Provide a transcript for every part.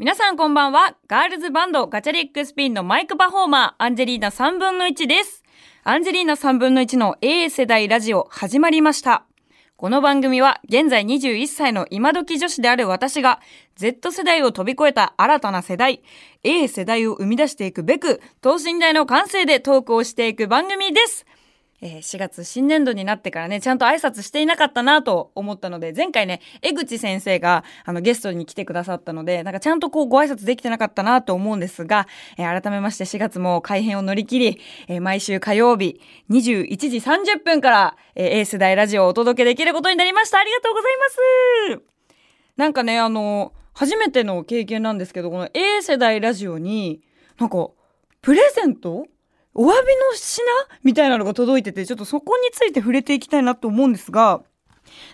皆さんこんばんは。ガールズバンドガチャリックスピンのマイクパフォーマー、アンジェリーナ3分の1です。アンジェリーナ3分の1の A 世代ラジオ始まりました。この番組は現在21歳の今時女子である私が Z 世代を飛び越えた新たな世代 A 世代を生み出していくべく等身大の感性でトークをしていく番組です。えー4月新年度になってからね、ちゃんと挨拶していなかったなと思ったので、前回ね、江口先生があのゲストに来てくださったので、なんかちゃんとこうご挨拶できてなかったなと思うんですが、えー改めまして4月も改編を乗り切り、えー毎週火曜日21時30分から、えー A 世代ラジオをお届けできることになりました。ありがとうございます。なんかね、あの、初めての経験なんですけど、この A 世代ラジオに、なんか、プレゼントお詫びの品？みたいなのが届いてて、ちょっとそこについて触れていきたいなと思うんですが、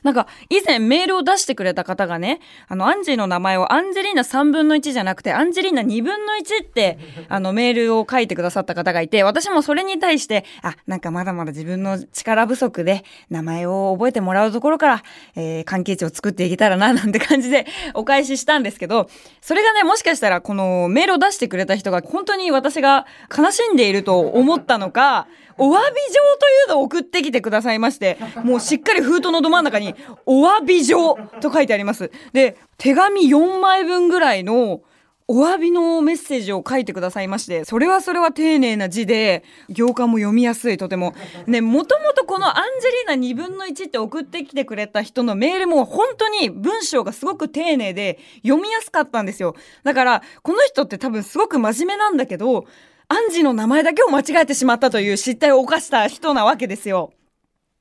なんか、以前メールを出してくれた方がね、あの、アンジーの名前をアンジェリーナ3分の1じゃなくて、アンジェリーナ2分の1って、あの、メールを書いてくださった方がいて、私もそれに対して、あ、なんかまだまだ自分の力不足で、名前を覚えてもらうところから、えー関係値を作っていけたらな、なんて感じでお返ししたんですけど、それがね、もしかしたらこのメールを出してくれた人が、本当に私が悲しんでいると思ったのか、お詫び状というのを送ってきてくださいまして、もうしっかり封筒のど真ん中に、お詫び状と書いてあります。で、手紙4枚分ぐらいの、お詫びのメッセージを書いてくださいまして、それはそれは丁寧な字で、行間も読みやすい、とても。ね、もともとこのアンジェリーナ2分の1って送ってきてくれた人のメールも本当に文章がすごく丁寧で読みやすかったんですよ。だから、この人って多分すごく真面目なんだけど、アンジの名前だけを間違えてしまったという失態を犯した人なわけですよ。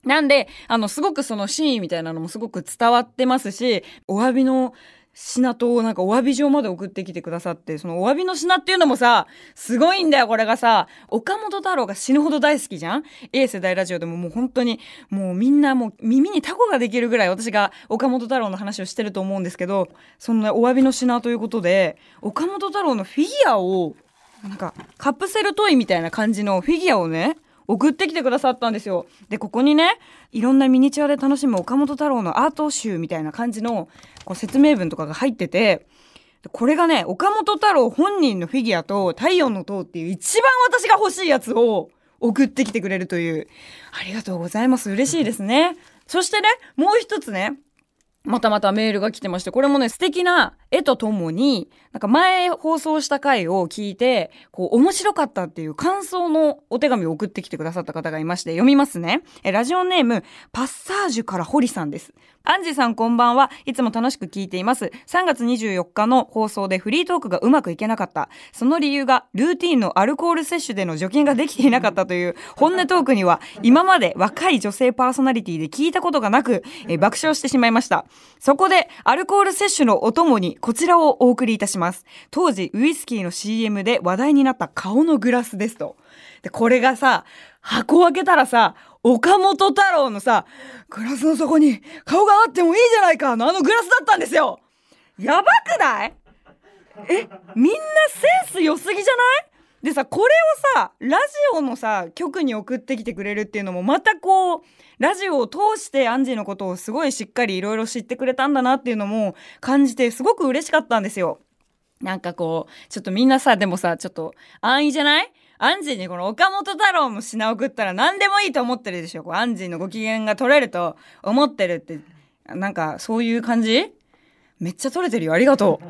なんで、あの、すごくその真意みたいなのもすごく伝わってますし、お詫びの品と、なんかお詫び状まで送ってきてくださって、そのお詫びの品っていうのもさ、すごいんだよ、これがさ、岡本太郎が死ぬほど大好きじゃん ?A 世代ラジオでももう本当に、もうみんなもう耳にタコができるぐらい私が岡本太郎の話をしてると思うんですけど、そのね、お詫びの品ということで、岡本太郎のフィギュアを、なんかカプセルトイみたいな感じのフィギュアをね送ってきてくださったんですよ。でここにねいろんなミニチュアで楽しむ岡本太郎のアート集みたいな感じのこう説明文とかが入っててこれがね岡本太郎本人のフィギュアと太陽の塔っていう一番私が欲しいやつを送ってきてくれるという。ありがとうございます。嬉しいですね。そしてねもう一つねまたまたメールが来てまして、これもね、素敵な絵とともに、なんか前放送した回を聞いて、こう、面白かったっていう感想のお手紙を送ってきてくださった方がいまして、読みますね。え、ラジオネーム、パッサージュから堀さんです。アンジーさんこんばんは。いつも楽しく聞いています。3月24日の放送でフリートークがうまくいけなかった。その理由が、ルーティーンのアルコール摂取での除菌ができていなかったという 本音トークには、今まで若い女性パーソナリティで聞いたことがなく、え爆笑してしまいました。そこで、アルコール摂取のお供にこちらをお送りいたします。当時、ウイスキーの CM で話題になった顔のグラスですと。で、これがさ、箱を開けたらさ、岡本太郎のさ、グラスの底に顔があってもいいじゃないかのあのグラスだったんですよ。やばくない？え、みんなセンス良すぎじゃない？でさ、これをさ、ラジオのさ、局に送ってきてくれるっていうのも、またこう、ラジオを通してアンジーのことをすごいしっかりいろいろ知ってくれたんだなっていうのも感じて、すごく嬉しかったんですよ。なんかこう、ちょっとみんなさ、でもさ、ちょっと安易じゃない？アンジーにこの岡本太郎も品送ったら何でもいいと思ってるでしょ。こうアンジーのご機嫌が取れると思ってるって、なんかそういう感じ？めっちゃ取れてるよ。ありがと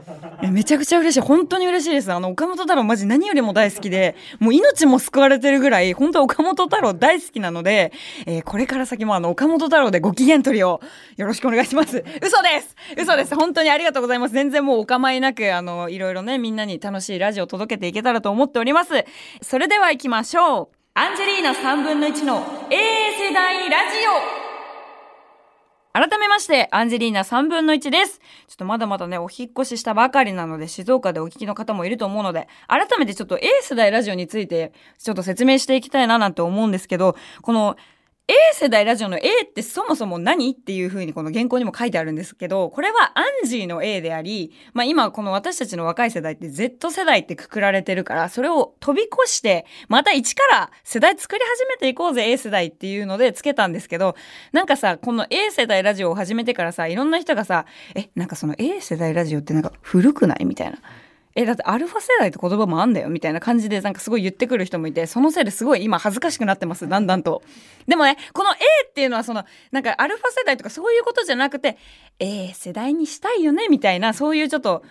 う。めちゃくちゃ嬉しい。本当に嬉しいです。あの、岡本太郎マジ何よりも大好きで、もう命も救われてるぐらい、本当岡本太郎大好きなので、えーこれから先もあの、岡本太郎でご機嫌取りをよろしくお願いします。嘘です嘘です本当にありがとうございます。全然もうお構いなく、あの、いろいろね、みんなに楽しいラジオを届けていけたらと思っております。それでは行きましょう。アンジェリーナ3分の1の A 世代ラジオ改めまして、アンジェリーナ3分の1です。ちょっとまだまだね、お引っ越ししたばかりなので、静岡でお聞きの方もいると思うので、改めてちょっと A 世代ラジオについて、ちょっと説明していきたいななんて思うんですけど、この A 世代ラジオの A ってそもそも何っていう風にこの原稿にも書いてあるんですけど、これはアンジーの A であり、まあ今この私たちの若い世代って Z 世代ってくくられてるから、それを飛び越して、また一から世代作り始めていこうぜ A 世代っていうのでつけたんですけど、なんかさ、この A 世代ラジオを始めてからさ、いろんな人がさ、え、なんかその A 世代ラジオってなんか古くない？みたいな。え、だってアルファ世代って言葉もあんだよみたいな感じでなんかすごい言ってくる人もいて、そのせいですごい今恥ずかしくなってます、だんだんと。でもね、この A っていうのはその、なんかアルファ世代とかそういうことじゃなくて、A 世代にしたいよねみたいな、そういうちょっと、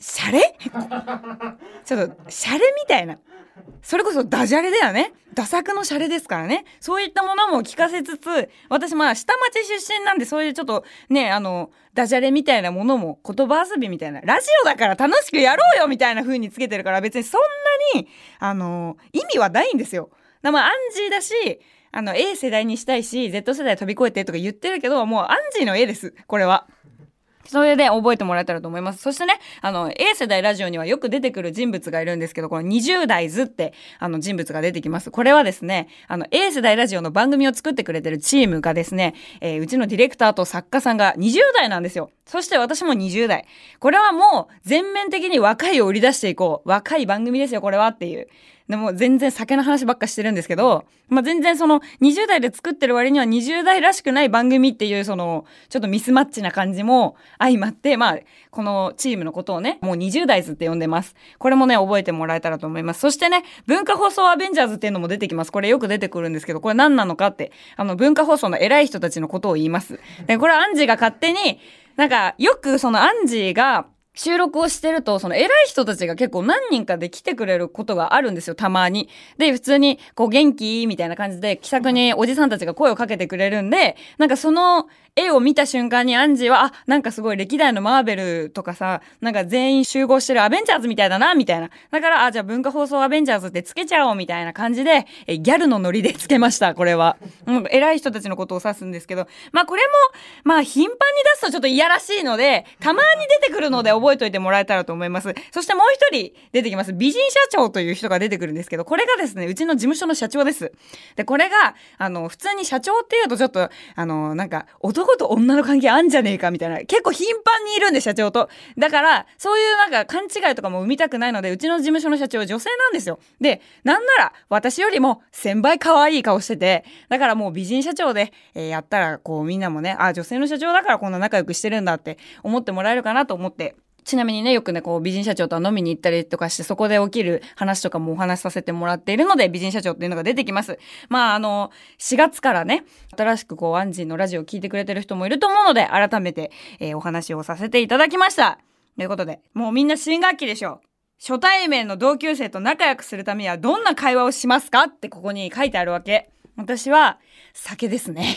シャレ？ちょっと、シャレみたいな。それこそダジャレだよね。ダ作のシャレですからね。そういったものも聞かせつつ、私まあ下町出身なんでそういうちょっとね、あの、ダジャレみたいなものも言葉遊びみたいな、ラジオだから楽しくやろうよみたいな風につけてるから別にそんなに、あの、意味はないんですよ。だまあアンジーだし、あの A 世代にしたいし、Z 世代飛び越えてとか言ってるけど、もうアンジーの A です。これは。それで覚えてもらえたらと思います。そしてね、あの、A 世代ラジオにはよく出てくる人物がいるんですけど、この20代図って、あの、人物が出てきます。これはですね、あの、A 世代ラジオの番組を作ってくれてるチームがですね、えー、うちのディレクターと作家さんが20代なんですよ。そして私も20代。これはもう、全面的に若いを売り出していこう。若い番組ですよ、これはっていう。でも全然酒の話ばっかしてるんですけど、まあ、全然その20代で作ってる割には20代らしくない番組っていうそのちょっとミスマッチな感じも相まって、まあ、このチームのことをね、もう20代ズって呼んでます。これもね、覚えてもらえたらと思います。そしてね、文化放送アベンジャーズっていうのも出てきます。これよく出てくるんですけど、これ何なのかって、あの文化放送の偉い人たちのことを言います。で、これアンジーが勝手に、なんか、よくそのアンジーが、収録をしてると、その偉い人たちが結構何人かで来てくれることがあるんですよ、たまに。で、普通に、こう元気？みたいな感じで気さくにおじさんたちが声をかけてくれるんで、なんかその絵を見た瞬間にアンジーは、あ、なんかすごい歴代のマーベルとかさ、なんか全員集合してるアベンジャーズみたいだな、みたいな。だから、あ、じゃあ文化放送アベンジャーズってつけちゃおう、みたいな感じで、え、ギャルのノリでつけました、これは。うん、偉い人たちのことを指すんですけど、まあこれも、まあ頻繁に出すとちょっといやらしいので、たまに出てくるので覚えておいてもらえたらと思います。そしてもう一人出てきます。美人社長という人が出てくるんですけど、これがですね、うちの事務所の社長です。で、これが、あの、普通に社長っていうとちょっと、あの、なんか、男と女の関係あんじゃねえかみたいな。結構頻繁にいるんで、社長と。だから、そういうなんか勘違いとかも生みたくないので、うちの事務所の社長は女性なんですよ。で、なんなら、私よりも1000倍可愛い顔してて、だからもう美人社長で、えー、やったら、こうみんなもね、あ、女性の社長だからこんな仲良くしてるんだって思ってもらえるかなと思って、ちなみにね、よくね、こう、美人社長とは飲みに行ったりとかして、そこで起きる話とかもお話しさせてもらっているので、美人社長っていうのが出てきます。まあ、あの、4月からね、新しくこう、アンジーのラジオを聞いてくれてる人もいると思うので、改めて、えー、お話をさせていただきました。ということで、もうみんな新学期でしょ。初対面の同級生と仲良くするためにはどんな会話をしますか？ってここに書いてあるわけ。私は、酒ですね。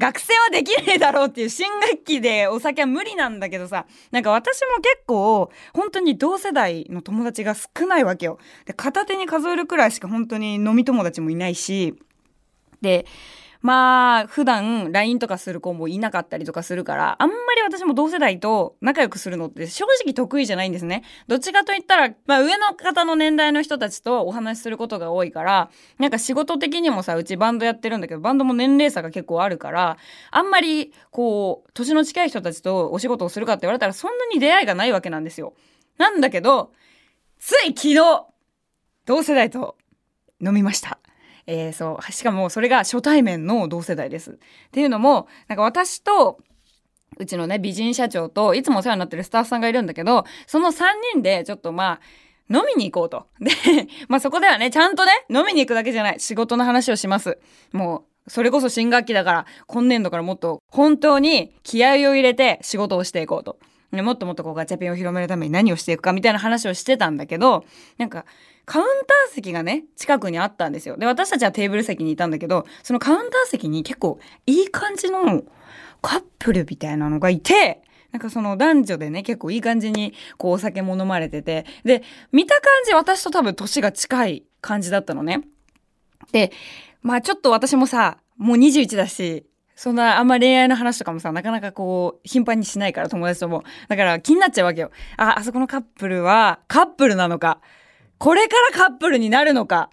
学生はできねえだろうっていう新学期でお酒は無理なんだけどさなんか私も結構本当に同世代の友達が少ないわけよ。で片手に数えるくらいしか本当に飲み友達もいないし。でまあ、普段 LINE とかする子もいなかったりとかするから、あんまり私も同世代と仲良くするのって正直得意じゃないんですね。どっちかといったら、まあ上の方の年代の人たちとお話しすることが多いから、なんか仕事的にもさ、うちバンドやってるんだけど、バンドも年齢差が結構あるから、あんまりこう、年の近い人たちとお仕事をするかって言われたらそんなに出会いがないわけなんですよ。なんだけど、つい昨日、同世代と飲みました。えー、そうしかもそれが初対面の同世代です。っていうのもなんか私とうちのね美人社長といつもお世話になってるスタッフさんがいるんだけどその3人でちょっとまあ飲みに行こうと。で、まあそこではね、ちゃんとね、飲みに行くだけじゃない、仕事の話をします。もう、それこそ新学期だから、今年度からもっと本当に気合を入れて仕事をしていこうと。もっともっとこうガチャピンを広めるために何をしていくかみたいな話をしてたんだけど、なんか、カウンター席がね、近くにあったんですよ。で、私たちはテーブル席にいたんだけど、そのカウンター席に結構いい感じのカップルみたいなのがいて、なんかその男女でね、結構いい感じにこうお酒も飲まれてて、で、見た感じ私と多分年が近い感じだったのね。で、まあちょっと私もさ、もう21だし、そんなあんま恋愛の話とかもさ、なかなかこう、頻繁にしないから友達とも。だから気になっちゃうわけよ。あ、あそこのカップルは、カップルなのか。これからカップルになるのか。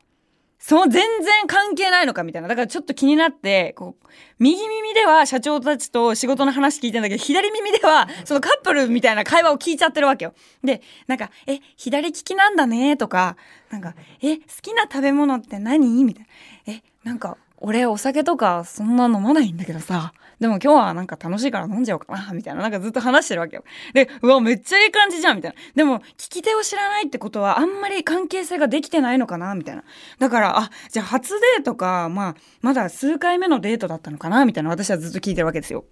その全然関係ないのかみたいな。だからちょっと気になって、こう、右耳では社長たちと仕事の話聞いてんだけど、左耳ではそのカップルみたいな会話を聞いちゃってるわけよ。で、なんか、え、左利きなんだねとか、なんか、え、好きな食べ物って何？みたいな。え、なんか、俺お酒とかそんな飲まないんだけどさ、でも今日はなんか楽しいから飲んじゃおうかな、みたいな。なんかずっと話してるわけよ。で、うわ、めっちゃいい感じじゃん、みたいな。でも、聞き手を知らないってことは、あんまり関係性ができてないのかな、みたいな。だから、あ、じゃあ初デートか、まあ、まだ数回目のデートだったのかな、みたいな。私はずっと聞いてるわけですよ。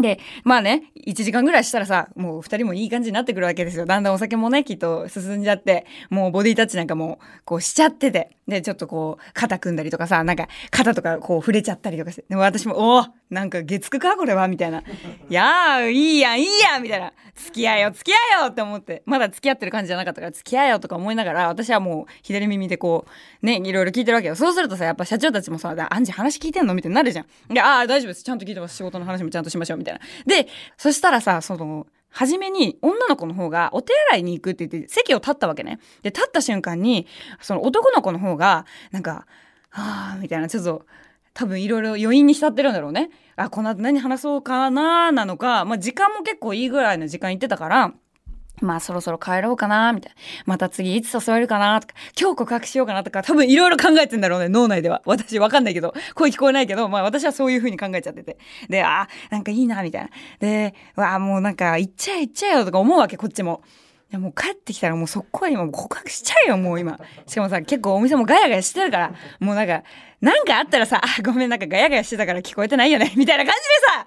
で、まあね、1時間ぐらいしたらさ、もう2人もいい感じになってくるわけですよ。だんだんお酒もね、きっと進んじゃって、もうボディタッチなんかもこうしちゃってて。で、ちょっとこう、肩組んだりとかさ、なんか肩とかこう触れちゃったりとかして。でも私も、おおなんか月9かこれはみたいな。いやー、いいやん、いいやんみたいな。付き合えよ、付き合えよって思って。まだ付き合ってる感じじゃなかったから、付き合えよとか思いながら、私はもう左耳でこう、ね、いろいろ聞いてるわけよ。そうするとさ、やっぱ社長たちもさ、アンジ話聞いてんのみたいになるじゃん。で、ああ、大丈夫です。ちゃんと聞いてます。仕事の話もちゃんとしましょう。みたいな。で、そしたらさ、その、初めに女の子の方がお手洗いに行くって言って席を立ったわけね。で、立った瞬間に、その男の子の方が、なんか、はあみたいな、ちょっと、多分いろいろ余韻に浸ってるんだろうね。あ、この後何話そうかななのか、まあ時間も結構いいぐらいの時間行ってたから、まあそろそろ帰ろうかなみたいな。また次いつ誘えるかなとか、今日告白しようかなとか、多分いろいろ考えてんだろうね、脳内では。私わかんないけど、声聞こえないけど、まあ私はそういう風に考えちゃってて。で、あ、なんかいいな、みたいな。で、わあ、もうなんか、行っちゃえ行っちゃえよとか思うわけ、こっちも。いやもう帰ってきたらもう速攻にも告白しちゃうよ、もう今。しかもさ、結構お店もガヤガヤしてるから、もうなんか、なんかあったらさ、あ、ごめん、なんかガヤガヤしてたから聞こえてないよね、みたいな感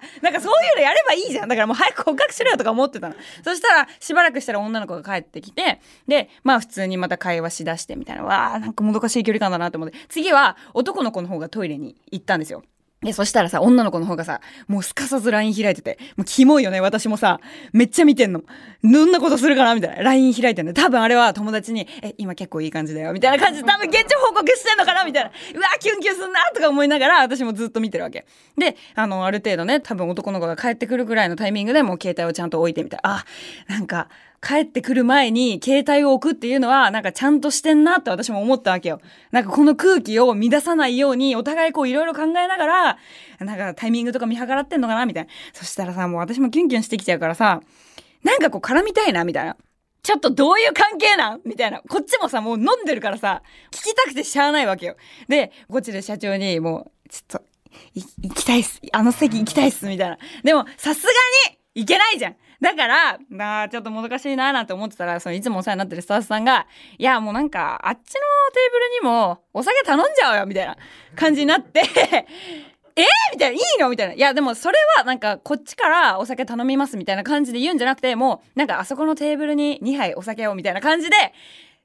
じでさ、なんかそういうのやればいいじゃん。だからもう早く告白しろよとか思ってたの。そしたら、しばらくしたら女の子が帰ってきて、で、まあ普通にまた会話しだしてみたいな、わあなんかもどかしい距離感だなと思って、次は男の子の方がトイレに行ったんですよ。で、そしたらさ、女の子の方がさ、もうすかさず LINE 開いてて、もうキモいよね、私もさ、めっちゃ見てんの。どんなことするかなみたいな。LINE 開いてんの。多分あれは友達に、え、今結構いい感じだよ。みたいな感じで、多分現状報告してんのかな？みたいな。うわ、キュンキュンすんなとか思いながら、私もずっと見てるわけ。で、あの、ある程度ね、多分男の子が帰ってくるぐらいのタイミングでもう携帯をちゃんと置いてみたい。あ、なんか、帰ってくる前に携帯を置くっていうのは、なんかちゃんとしてんなって私も思ったわけよ。なんかこの空気を乱さないように、お互いこういろいろ考えながら、なんかタイミングとか見計らってんのかなみたいな。そしたらさ、もう私もキュンキュンしてきちゃうからさ、なんかこう絡みたいなみたいな。ちょっとどういう関係なんみたいな。こっちもさ、もう飲んでるからさ、聞きたくてしゃあないわけよ。で、こっちで社長に、もう、ちょっと、行きたいっす。あの席行きたいっす。みたいな。でも、さすがに、行けないじゃん。だから、なあ、ちょっともどかしいなーなんて思ってたら、そのいつもお世話になってるスタッフさんが、いや、もうなんか、あっちのテーブルにもお酒頼んじゃおうよみたいな感じになって えー、みたいな、いいのみたいな。いや、でもそれはなんか、こっちからお酒頼みますみたいな感じで言うんじゃなくて、もう、なんかあそこのテーブルに2杯お酒をみたいな感じで、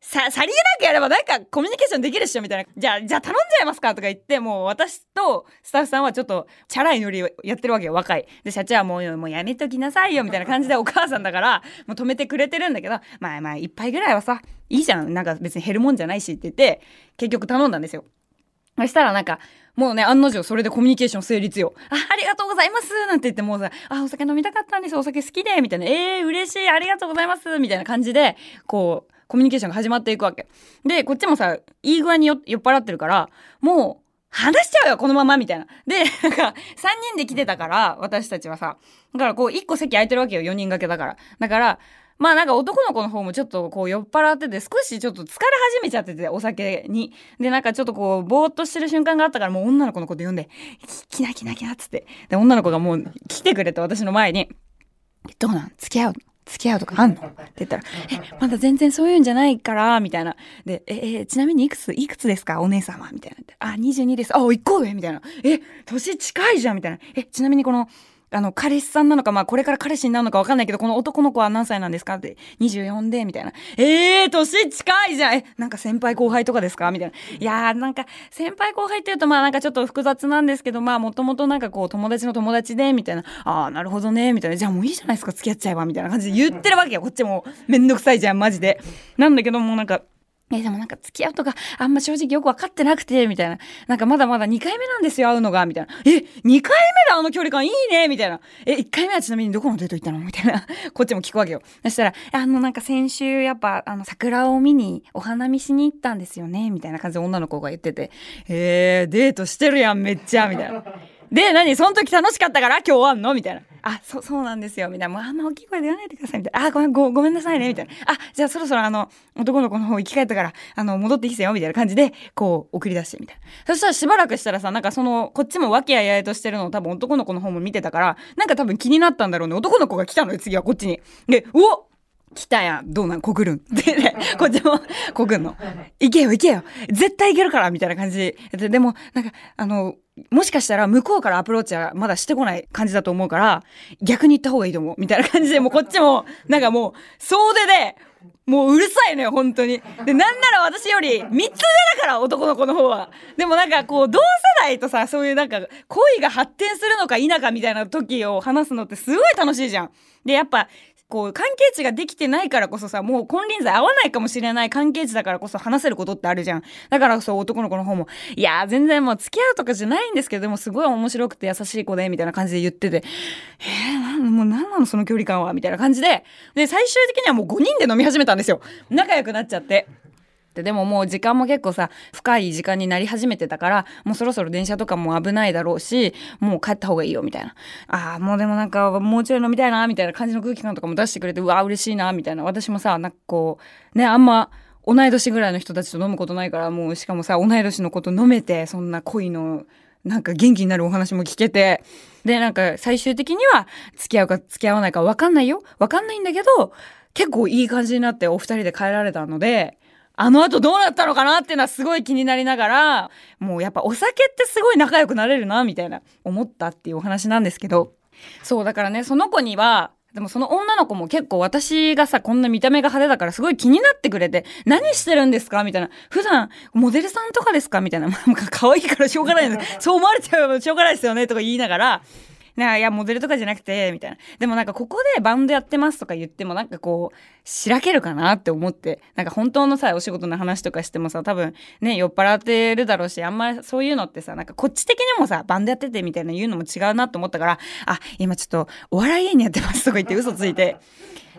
さ、さりげなくやればなんかコミュニケーションできるっしょみたいな。じゃあ、じゃあ頼んじゃいますかとか言って、もう私とスタッフさんはちょっとチャラいノリをやってるわけよ、若い。で、社長はもう、もうやめときなさいよみたいな感じでお母さんだから、もう止めてくれてるんだけど、まあまあ、一杯ぐらいはさ、いいじゃん。なんか別に減るもんじゃないしって言って、結局頼んだんですよ。そしたらなんか、もうね、案の定それでコミュニケーション成立よ。あ、ありがとうございますなんて言ってもうさ、あ、お酒飲みたかったんです、お酒好きで、みたいな、えー、嬉しい、ありがとうございますみたいな感じで、こう、コミュニケーションが始まっていくわけ。で、こっちもさ、いい具合に酔っ払ってるから、もう、話しちゃうよ、このままみたいな。で、なんか、3人で来てたから、私たちはさ。だからこう、1個席空いてるわけよ、4人掛けだから。だから、まあなんか男の子の方もちょっとこう酔っ払ってて少しちょっと疲れ始めちゃっててお酒に。でなんかちょっとこうぼーっとしてる瞬間があったからもう女の子のこと呼んで「きなきなきな」っつって。で女の子がもう来てくれて私の前に「どうなん？付き合う付き合うとかあんの？って言ったら、え、まだ全然そういうんじゃないから、みたいな。で、え、え、ちなみにいくつ、いくつですか？お姉様みたいな。あ、22です。あ、行こうよみたいな。え、年近いじゃんみたいな。え、ちなみにこの、あの、彼氏さんなのか、まあ、これから彼氏になるのかわかんないけど、この男の子は何歳なんですか？って、24で、みたいな。ええー、年近いじゃんえ、なんか先輩後輩とかですか？みたいな。いやー、なんか、先輩後輩って言うと、まあ、なんかちょっと複雑なんですけど、まあ、もともとなんかこう、友達の友達で、みたいな。ああ、なるほどね、みたいな。じゃあもういいじゃないですか、付き合っちゃえば、みたいな感じで言ってるわけよ。こっちも、めんどくさいじゃん、マジで。なんだけども、なんか、え、でもなんか付き合うとか、あんま正直よく分かってなくて、みたいな。なんかまだまだ2回目なんですよ、会うのが、みたいな。え、2回目であの距離感いいね、みたいな。え、1回目はちなみにどこのデート行ったの？みたいな。こっちも聞くわけよ。そしたら、あのなんか先週やっぱ、あの桜を見にお花見しに行ったんですよね、みたいな感じで女の子が言ってて。えー、デートしてるやん、めっちゃ、みたいな。で、何？その時楽しかったから？今日終わんの？みたいな。あ、そ、そうなんですよ。みたいな。もうあんま大きい声で言わないでください。みたいな。あ、ごめん、ご、ごめんなさいね。みたいな。あ、じゃあそろそろあの、男の子の方生き返ったから、あの、戻ってきてよ。みたいな感じで、こう、送り出して、みたいな。そしたらしばらくしたらさ、なんかその、こっちも和気あいあいとしてるのを多分男の子の方も見てたから、なんか多分気になったんだろうね。男の子が来たのよ、次はこっちに。で、うお来たやん。どうなん？告るん。でね、こっちも告んの。行けよ行けよ絶対行けるからみたいな感じで。でも、なんか、あの、もしかしたら向こうからアプローチはまだしてこない感じだと思うから、逆に行った方がいいと思う。みたいな感じで、もうこっちも、なんかもう、総出で、もううるさいのよ、本当に。で、なんなら私より3つ上だから、男の子の方は。でもなんかこう、同世代とさ、そういうなんか、恋が発展するのか否かみたいな時を話すのってすごい楽しいじゃん。で、やっぱ、こう関係値ができてないからこそさもう金輪際合わないかもしれない関係値だからこそ話せることってあるじゃん。だからそう男の子の方もいや全然もう付き合うとかじゃないんですけどでもすごい面白くて優しい子でみたいな感じで言ってて。えー、なんもう何なのその距離感はみたいな感じで。で最終的にはもう5人で飲み始めたんですよ。仲良くなっちゃって。って。でももう時間も結構さ深い時間になり始めてたからもうそろそろ電車とかも危ないだろうしもう帰った方がいいよみたいな。ああもうでもなんかもうちょい飲みたいなみたいな感じの空気感とかも出してくれてうわ嬉しいなみたいな。私もさなんかこうねあんま同い年ぐらいの人たちと飲むことないからもうしかもさ同い年のこと飲めてそんな恋のなんか元気になるお話も聞けて。でなんか最終的には付き合うか付き合わないか分かんないよ。分かんないんだけど結構いい感じになってお二人で帰られたのであの後どうなったのかなっていうのはすごい気になりながら、もうやっぱお酒ってすごい仲良くなれるな、みたいな思ったっていうお話なんですけど、そうだからね、その子には、でもその女の子も結構私がさ、こんな見た目が派手だからすごい気になってくれて、何してるんですかみたいな。普段、モデルさんとかですかみたいな。まあ、可愛いからしょうがない そう思われちゃうしょうがないですよねとか言いながら、いや、モデルとかじゃなくて、みたいな。でもなんかここでバンドやってますとか言ってもなんかこう、しらけるかなって思って、なんか本当のさ、お仕事の話とかしてもさ、多分ね、酔っ払ってるだろうし、あんまりそういうのってさ、なんかこっち的にもさ、バンドやっててみたいな言うのも違うなと思ったから、あ、今ちょっとお笑い芸人やってますとか言って嘘ついて、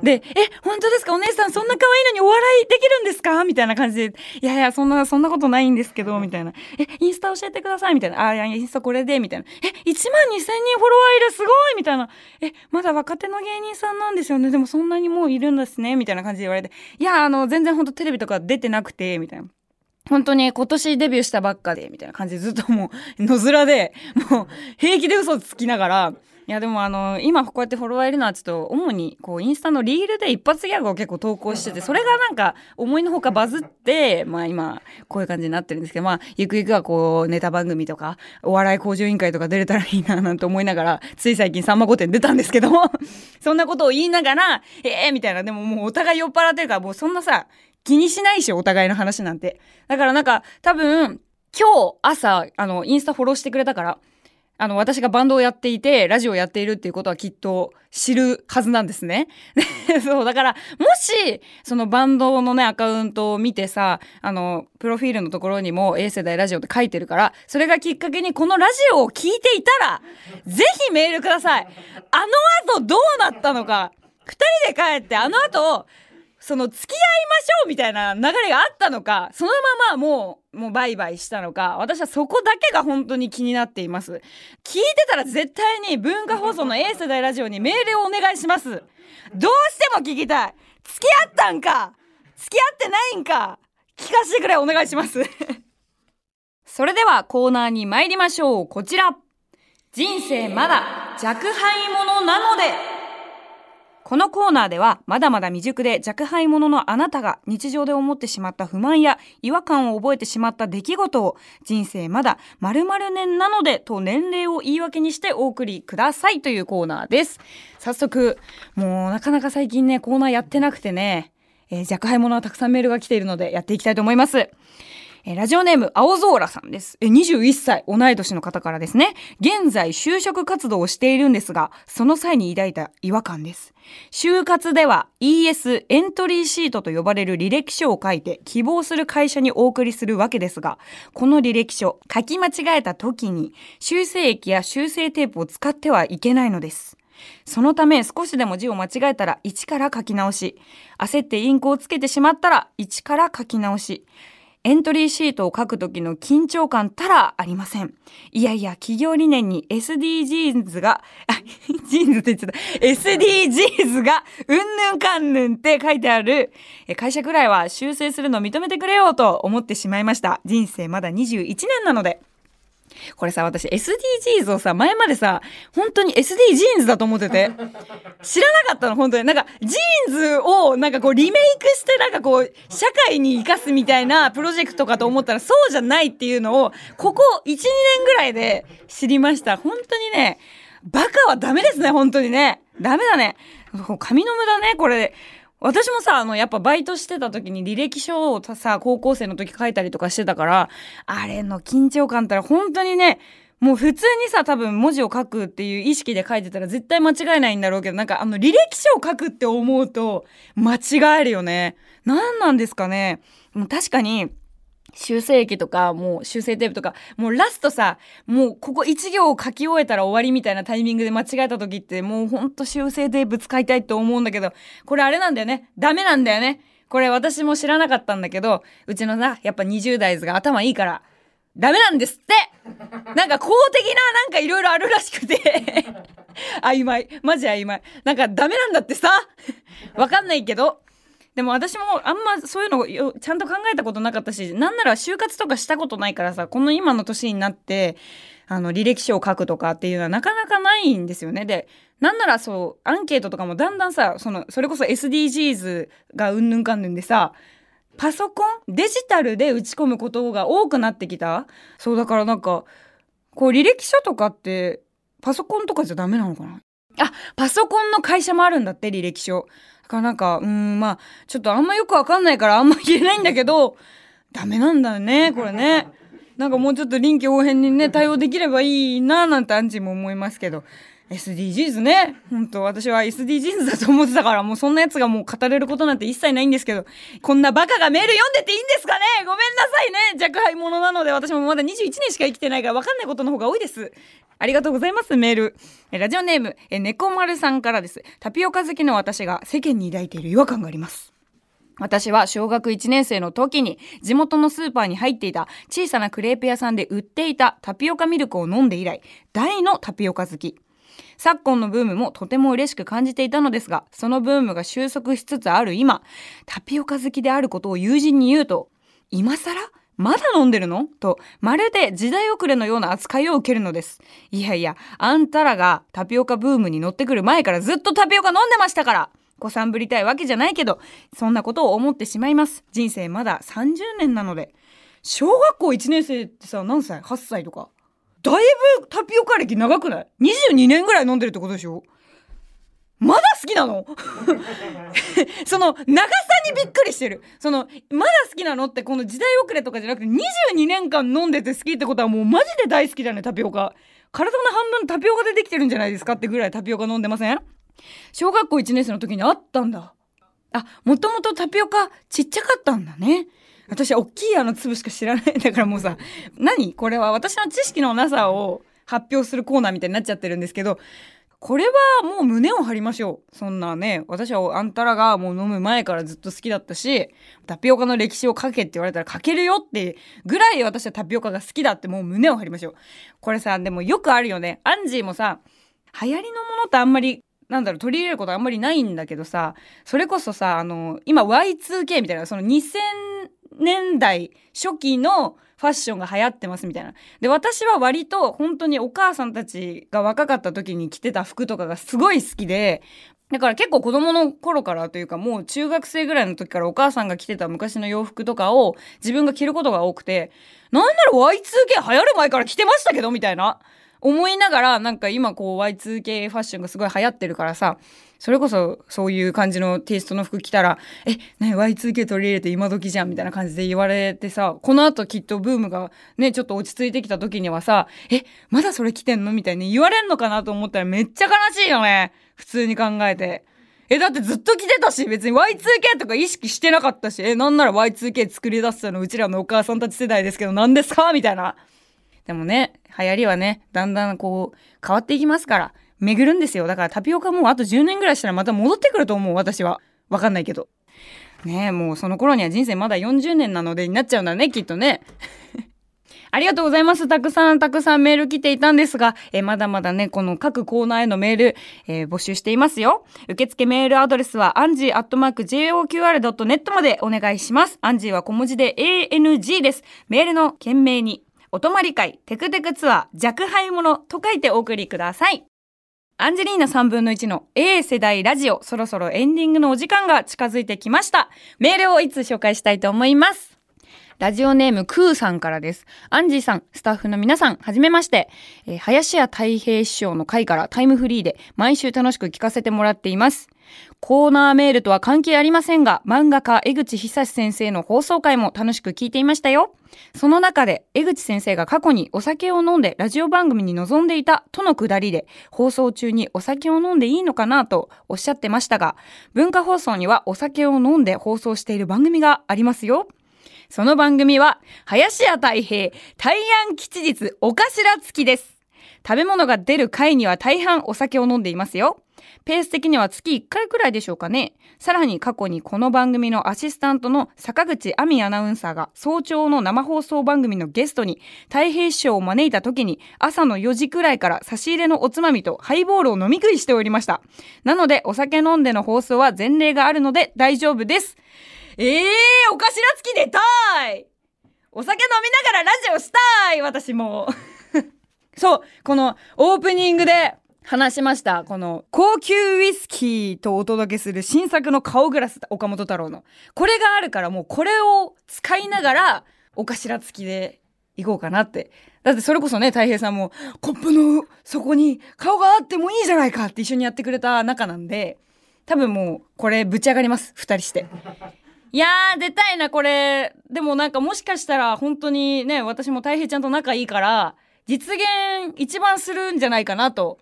で、え、本当ですか？お姉さんそんな可愛いのにお笑いできるんですか？みたいな感じで、いやいや、そんな、そんなことないんですけど、みたいな。え、インスタ教えてください？みたいな。あ、いや、インスタこれで、みたいな。え、1万2000人フォロワーいる？すごいみたいな。え、まだ若手の芸人さんなんですよね？でもそんなにもういるんですね？みたいな感じで言われて。いや、あの、全然本当テレビとか出てなくて、みたいな。本当に今年デビューしたばっかで、みたいな感じでずっともう、野面で、もう、平気で嘘つきながら、いやでもあの今こうやってフォロワーいるのはちょっと主にこうインスタのリールで一発ギャグを結構投稿しててそれがなんか思いのほかバズって まあ今こういう感じになってるんですけどまあゆくゆくはこうネタ番組とかお笑い向上委員会とか出れたらいいななんて思いながらつい最近さんま御殿出たんですけども そんなことを言いながらええー、みたいな。でももうお互い酔っ払ってるからもうそんなさ気にしないしお互いの話なんて。だからなんか多分今日朝あのインスタフォローしてくれたからあの、私がバンドをやっていて、ラジオをやっているっていうことはきっと知るはずなんですね。そう、だから、もし、そのバンドのね、アカウントを見てさ、あの、プロフィールのところにも A 世代ラジオって書いてるから、それがきっかけにこのラジオを聞いていたら、ぜひメールください。あの後どうなったのか、二人で帰って、あの後、その付き合いましょうみたいな流れがあったのか、そのままもう、もうバイバイしたのか、私はそこだけが本当に気になっています。聞いてたら絶対に文化放送の A 世代ラジオにメールをお願いします。どうしても聞きたい。付き合ったんか付き合ってないんか聞かせてくれお願いします それではコーナーに参りましょう。こちら。人生まだ若輩者なので。このコーナーではまだまだ未熟で若輩者のあなたが日常で思ってしまった不満や違和感を覚えてしまった出来事を人生まだ〇〇年なのでと年齢を言い訳にしてお送りくださいというコーナーです。早速、もうなかなか最近ね、コーナーやってなくてね、えー、若輩者はたくさんメールが来ているのでやっていきたいと思います。えラジオネーム、青空さんです。え、21歳、同い年の方からですね。現在、就職活動をしているんですが、その際に抱いた違和感です。就活では ES エントリーシートと呼ばれる履歴書を書いて希望する会社にお送りするわけですが、この履歴書、書き間違えた時に修正液や修正テープを使ってはいけないのです。そのため少しでも字を間違えたら一から書き直し、焦ってインクをつけてしまったら一から書き直し、エントリーシートを書くときの緊張感たらありません。いやいや、企業理念に SDGs が、あ、ジーンズって言っちゃった。SDGs が、うんぬんかんぬんって書いてある、会社くらいは修正するのを認めてくれようと思ってしまいました。人生まだ21年なので。これさ、私 SDGs をさ、前までさ、本当に SD ジーンズだと思ってて、知らなかったの、本当に。なんか、ジーンズをなんかこうリメイクしてなんかこう、社会に生かすみたいなプロジェクトかと思ったらそうじゃないっていうのを、ここ1、2年ぐらいで知りました。本当にね、バカはダメですね、本当にね。ダメだね。紙の無駄ね、これ。私もさ、あの、やっぱバイトしてた時に履歴書をさ、高校生の時書いたりとかしてたから、あれの緊張感ったら本当にね、もう普通にさ、多分文字を書くっていう意識で書いてたら絶対間違えないんだろうけど、なんかあの履歴書を書くって思うと間違えるよね。何なんですかね。もう確かに、修正液とか、もう修正テープとか、もうラストさ、もうここ1行を書き終えたら終わりみたいなタイミングで間違えた時って、もうほんと修正テープ使いたいって思うんだけど、これあれなんだよね。ダメなんだよね。これ私も知らなかったんだけど、うちのさ、やっぱ20代図が頭いいから、ダメなんですってなんか公的ななんかいろいろあるらしくて曖昧。マジ曖昧。なんかダメなんだってさわかんないけど。でも私もあんまそういうのよちゃんと考えたことなかったしなんなら就活とかしたことないからさこの今の年になってあの履歴書を書くとかっていうのはなかなかないんですよね。でなんならそうアンケートとかもだんだんさそのそれこそ SDGs がうんぬんかんぬんでさパソコンデジタルで打ち込むことが多くなってきたそうだからなんかこう履歴書とかってパソコンとかじゃダメなのかな？あパソコンの会社もあるんだって履歴書。かなんか、うん、まあ、ちょっとあんまよくわかんないからあんま言えないんだけど、ダメなんだよね、これね。なんかもうちょっと臨機応変にね、対応できればいいな、なんてアンチも思いますけど。SDGs ね。本当私は SDGs だと思ってたから、もうそんなやつがもう語れることなんて一切ないんですけど、こんなバカがメール読んでていいんですかね？ごめんなさいね。若輩者なので、私もまだ21年しか生きてないから分かんないことの方が多いです。ありがとうございます、メール。ラジオネーム、え、猫丸さんからです。タピオカ好きの私が世間に抱いている違和感があります。私は小学1年生の時に地元のスーパーに入っていた小さなクレープ屋さんで売っていたタピオカミルクを飲んで以来、大のタピオカ好き。昨今のブームもとても嬉しく感じていたのですが、そのブームが収束しつつある今、タピオカ好きであることを友人に言うと、今更？まだ飲んでるの？と、まるで時代遅れのような扱いを受けるのです。いやいや、あんたらがタピオカブームに乗ってくる前からずっとタピオカ飲んでましたから子さんぶりたいわけじゃないけど、そんなことを思ってしまいます。人生まだ30年なので。小学校1年生ってさ、何歳 ?8 歳とか。だいぶタピオカ歴長くない ?22 年ぐらい飲んでるってことでしょ？まだ好きなの？その長さにびっくりしてる。そのまだ好きなのってこの時代遅れとかじゃなくて22年間飲んでて好きってことはもうマジで大好きだねタピオカ。体の半分タピオカでできてるんじゃないですかってぐらいタピオカ飲んでません？小学校1年生の時にあったんだ。あもともとタピオカちっちゃかったんだね。私は大きいあの粒しか知らないんだからもうさ何？これは私の知識のなさを発表するコーナーみたいになっちゃってるんですけどこれはもう胸を張りましょう。そんなね、私はあんたらがもう飲む前からずっと好きだったし、タピオカの歴史を書けって言われたら書けるよってぐらい私はタピオカが好きだってもう胸を張りましょう。これさ、でもよくあるよね。アンジーもさ、流行りのものってあんまりなんだろう、取り入れることあんまりないんだけどさ、それこそさ、あの、今 Y2K みたいな、その2000年代初期のファッションが流行ってますみたいな。で、私は割と本当にお母さんたちが若かった時に着てた服とかがすごい好きで、だから結構子供の頃からというかもう中学生ぐらいの時からお母さんが着てた昔の洋服とかを自分が着ることが多くて、なんなら Y2K 流行る前から着てましたけどみたいな。思いながらなんか今こう Y2K ファッションがすごい流行ってるからさそれこそそういう感じのテイストの服着たら「えね Y2K 取り入れて今時じゃん」みたいな感じで言われてさこのあときっとブームがねちょっと落ち着いてきた時にはさ「えまだそれ着てんの?」みたいに言われんのかなと思ったらめっちゃ悲しいよね普通に考えて。え、だってずっと着てたし、別に Y2K とか意識してなかったし、え、なんなら Y2K 作り出したのうちらのお母さんたち世代ですけど、何ですかみたいな。でもね、流行りはね、だんだんこう、変わっていきますから、巡るんですよ。だからタピオカもうあと10年ぐらいしたらまた戻ってくると思う、私は。わかんないけど。ねえ、もうその頃には人生まだ40年なのでになっちゃうんだね、きっとね。ありがとうございます。たくさんたくさんメール来ていたんですが、え、まだまだね、この各コーナーへのメール、えー、募集していますよ。受付メールアドレスは、アンジーアットマーク JOQR.net までお願いします。アンジーは小文字で ANG です。メールの件名に、お泊まり会、テクテクツアー、弱敗者と書いてお送りください。アンジェリーナ3分の1の A 世代ラジオ、そろそろエンディングのお時間が近づいてきました。メールをいつ紹介したいと思います。ラジオネームクーさんからです。アンジーさん、スタッフの皆さん、はじめまして。えー、林家太平師匠の会からタイムフリーで毎週楽しく聞かせてもらっています。コーナーメールとは関係ありませんが、漫画家江口久先生の放送回も楽しく聞いていましたよ。その中で江口先生が過去にお酒を飲んでラジオ番組に臨んでいたとのくだりで放送中にお酒を飲んでいいのかなとおっしゃってましたが、文化放送にはお酒を飲んで放送している番組がありますよ。その番組は、林家太平、大安吉日お頭付きです。食べ物が出る回には大半お酒を飲んでいますよ。ペース的には月1回くらいでしょうかね。さらに過去にこの番組のアシスタントの坂口亜美アナウンサーが早朝の生放送番組のゲストに太平師匠を招いた時に朝の4時くらいから差し入れのおつまみとハイボールを飲み食いしておりました。なのでお酒飲んでの放送は前例があるので大丈夫です。ええー、お頭付き出たいお酒飲みながらラジオしたい私も。そう、このオープニングで話しました。この高級ウイスキーとお届けする新作の顔グラス、岡本太郎の。これがあるからもうこれを使いながらお頭付きで行こうかなって。だってそれこそね、太平さんもコップの底に顔があってもいいじゃないかって一緒にやってくれた仲なんで、多分もうこれぶち上がります。二人して。いやー、出たいな、これ。でもなんかもしかしたら本当にね、私も太平ちゃんと仲いいから、実現一番するんじゃないかなと。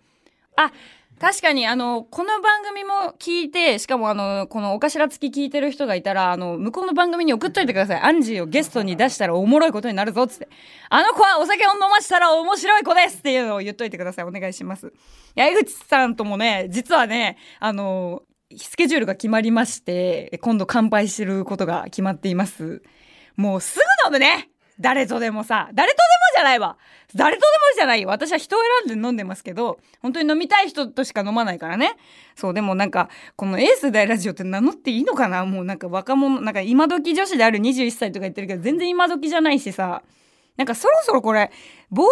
あ、確かに、あの、この番組も聞いて、しかもあの、このお頭付き聞いてる人がいたら、あの、向こうの番組に送っといてください。アンジーをゲストに出したらおもろいことになるぞ、つって。あの子はお酒を飲ましたら面白い子ですっていうのを言っといてください。お願いします。いや、江口さんともね、実はね、あの、スケジュールが決まりまして、今度乾杯することが決まっています。もうすぐ飲むね誰とでもさ、誰とでもじゃないわ。誰とでもじゃない。私は人を選んで飲んでますけど、本当に飲みたい人としか飲まないからね。そう、でもなんか、このエース大ラジオって名乗っていいのかな？もうなんか若者、なんか今時女子である21歳とか言ってるけど、全然今時じゃないしさ、なんかそろそろこれ、冒頭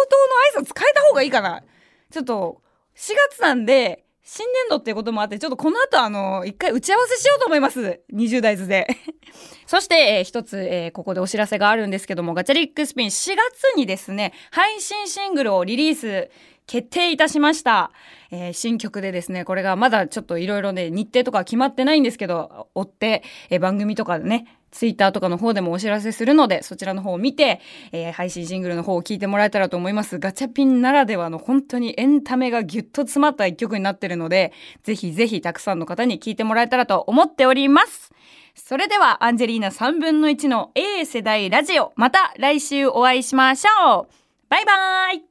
の挨拶変えた方がいいかな。ちょっと、4月なんで、新年度っていうこともあって、ちょっとこの後あの、一回打ち合わせしようと思います。20代図で。そして、えー、一つ、えー、ここでお知らせがあるんですけども、ガチャリックスピン4月にですね、配信シングルをリリース決定いたしました。えー、新曲でですね、これがまだちょっといろいろね、日程とか決まってないんですけど、追って、えー、番組とかでね、ツイッターとかの方でもお知らせするので、そちらの方を見て、えー、配信シングルの方を聞いてもらえたらと思います。ガチャピンならではの本当にエンタメがギュッと詰まった一曲になってるので、ぜひぜひたくさんの方に聞いてもらえたらと思っております。それでは、アンジェリーナ3分の1の A 世代ラジオ、また来週お会いしましょうバイバーイ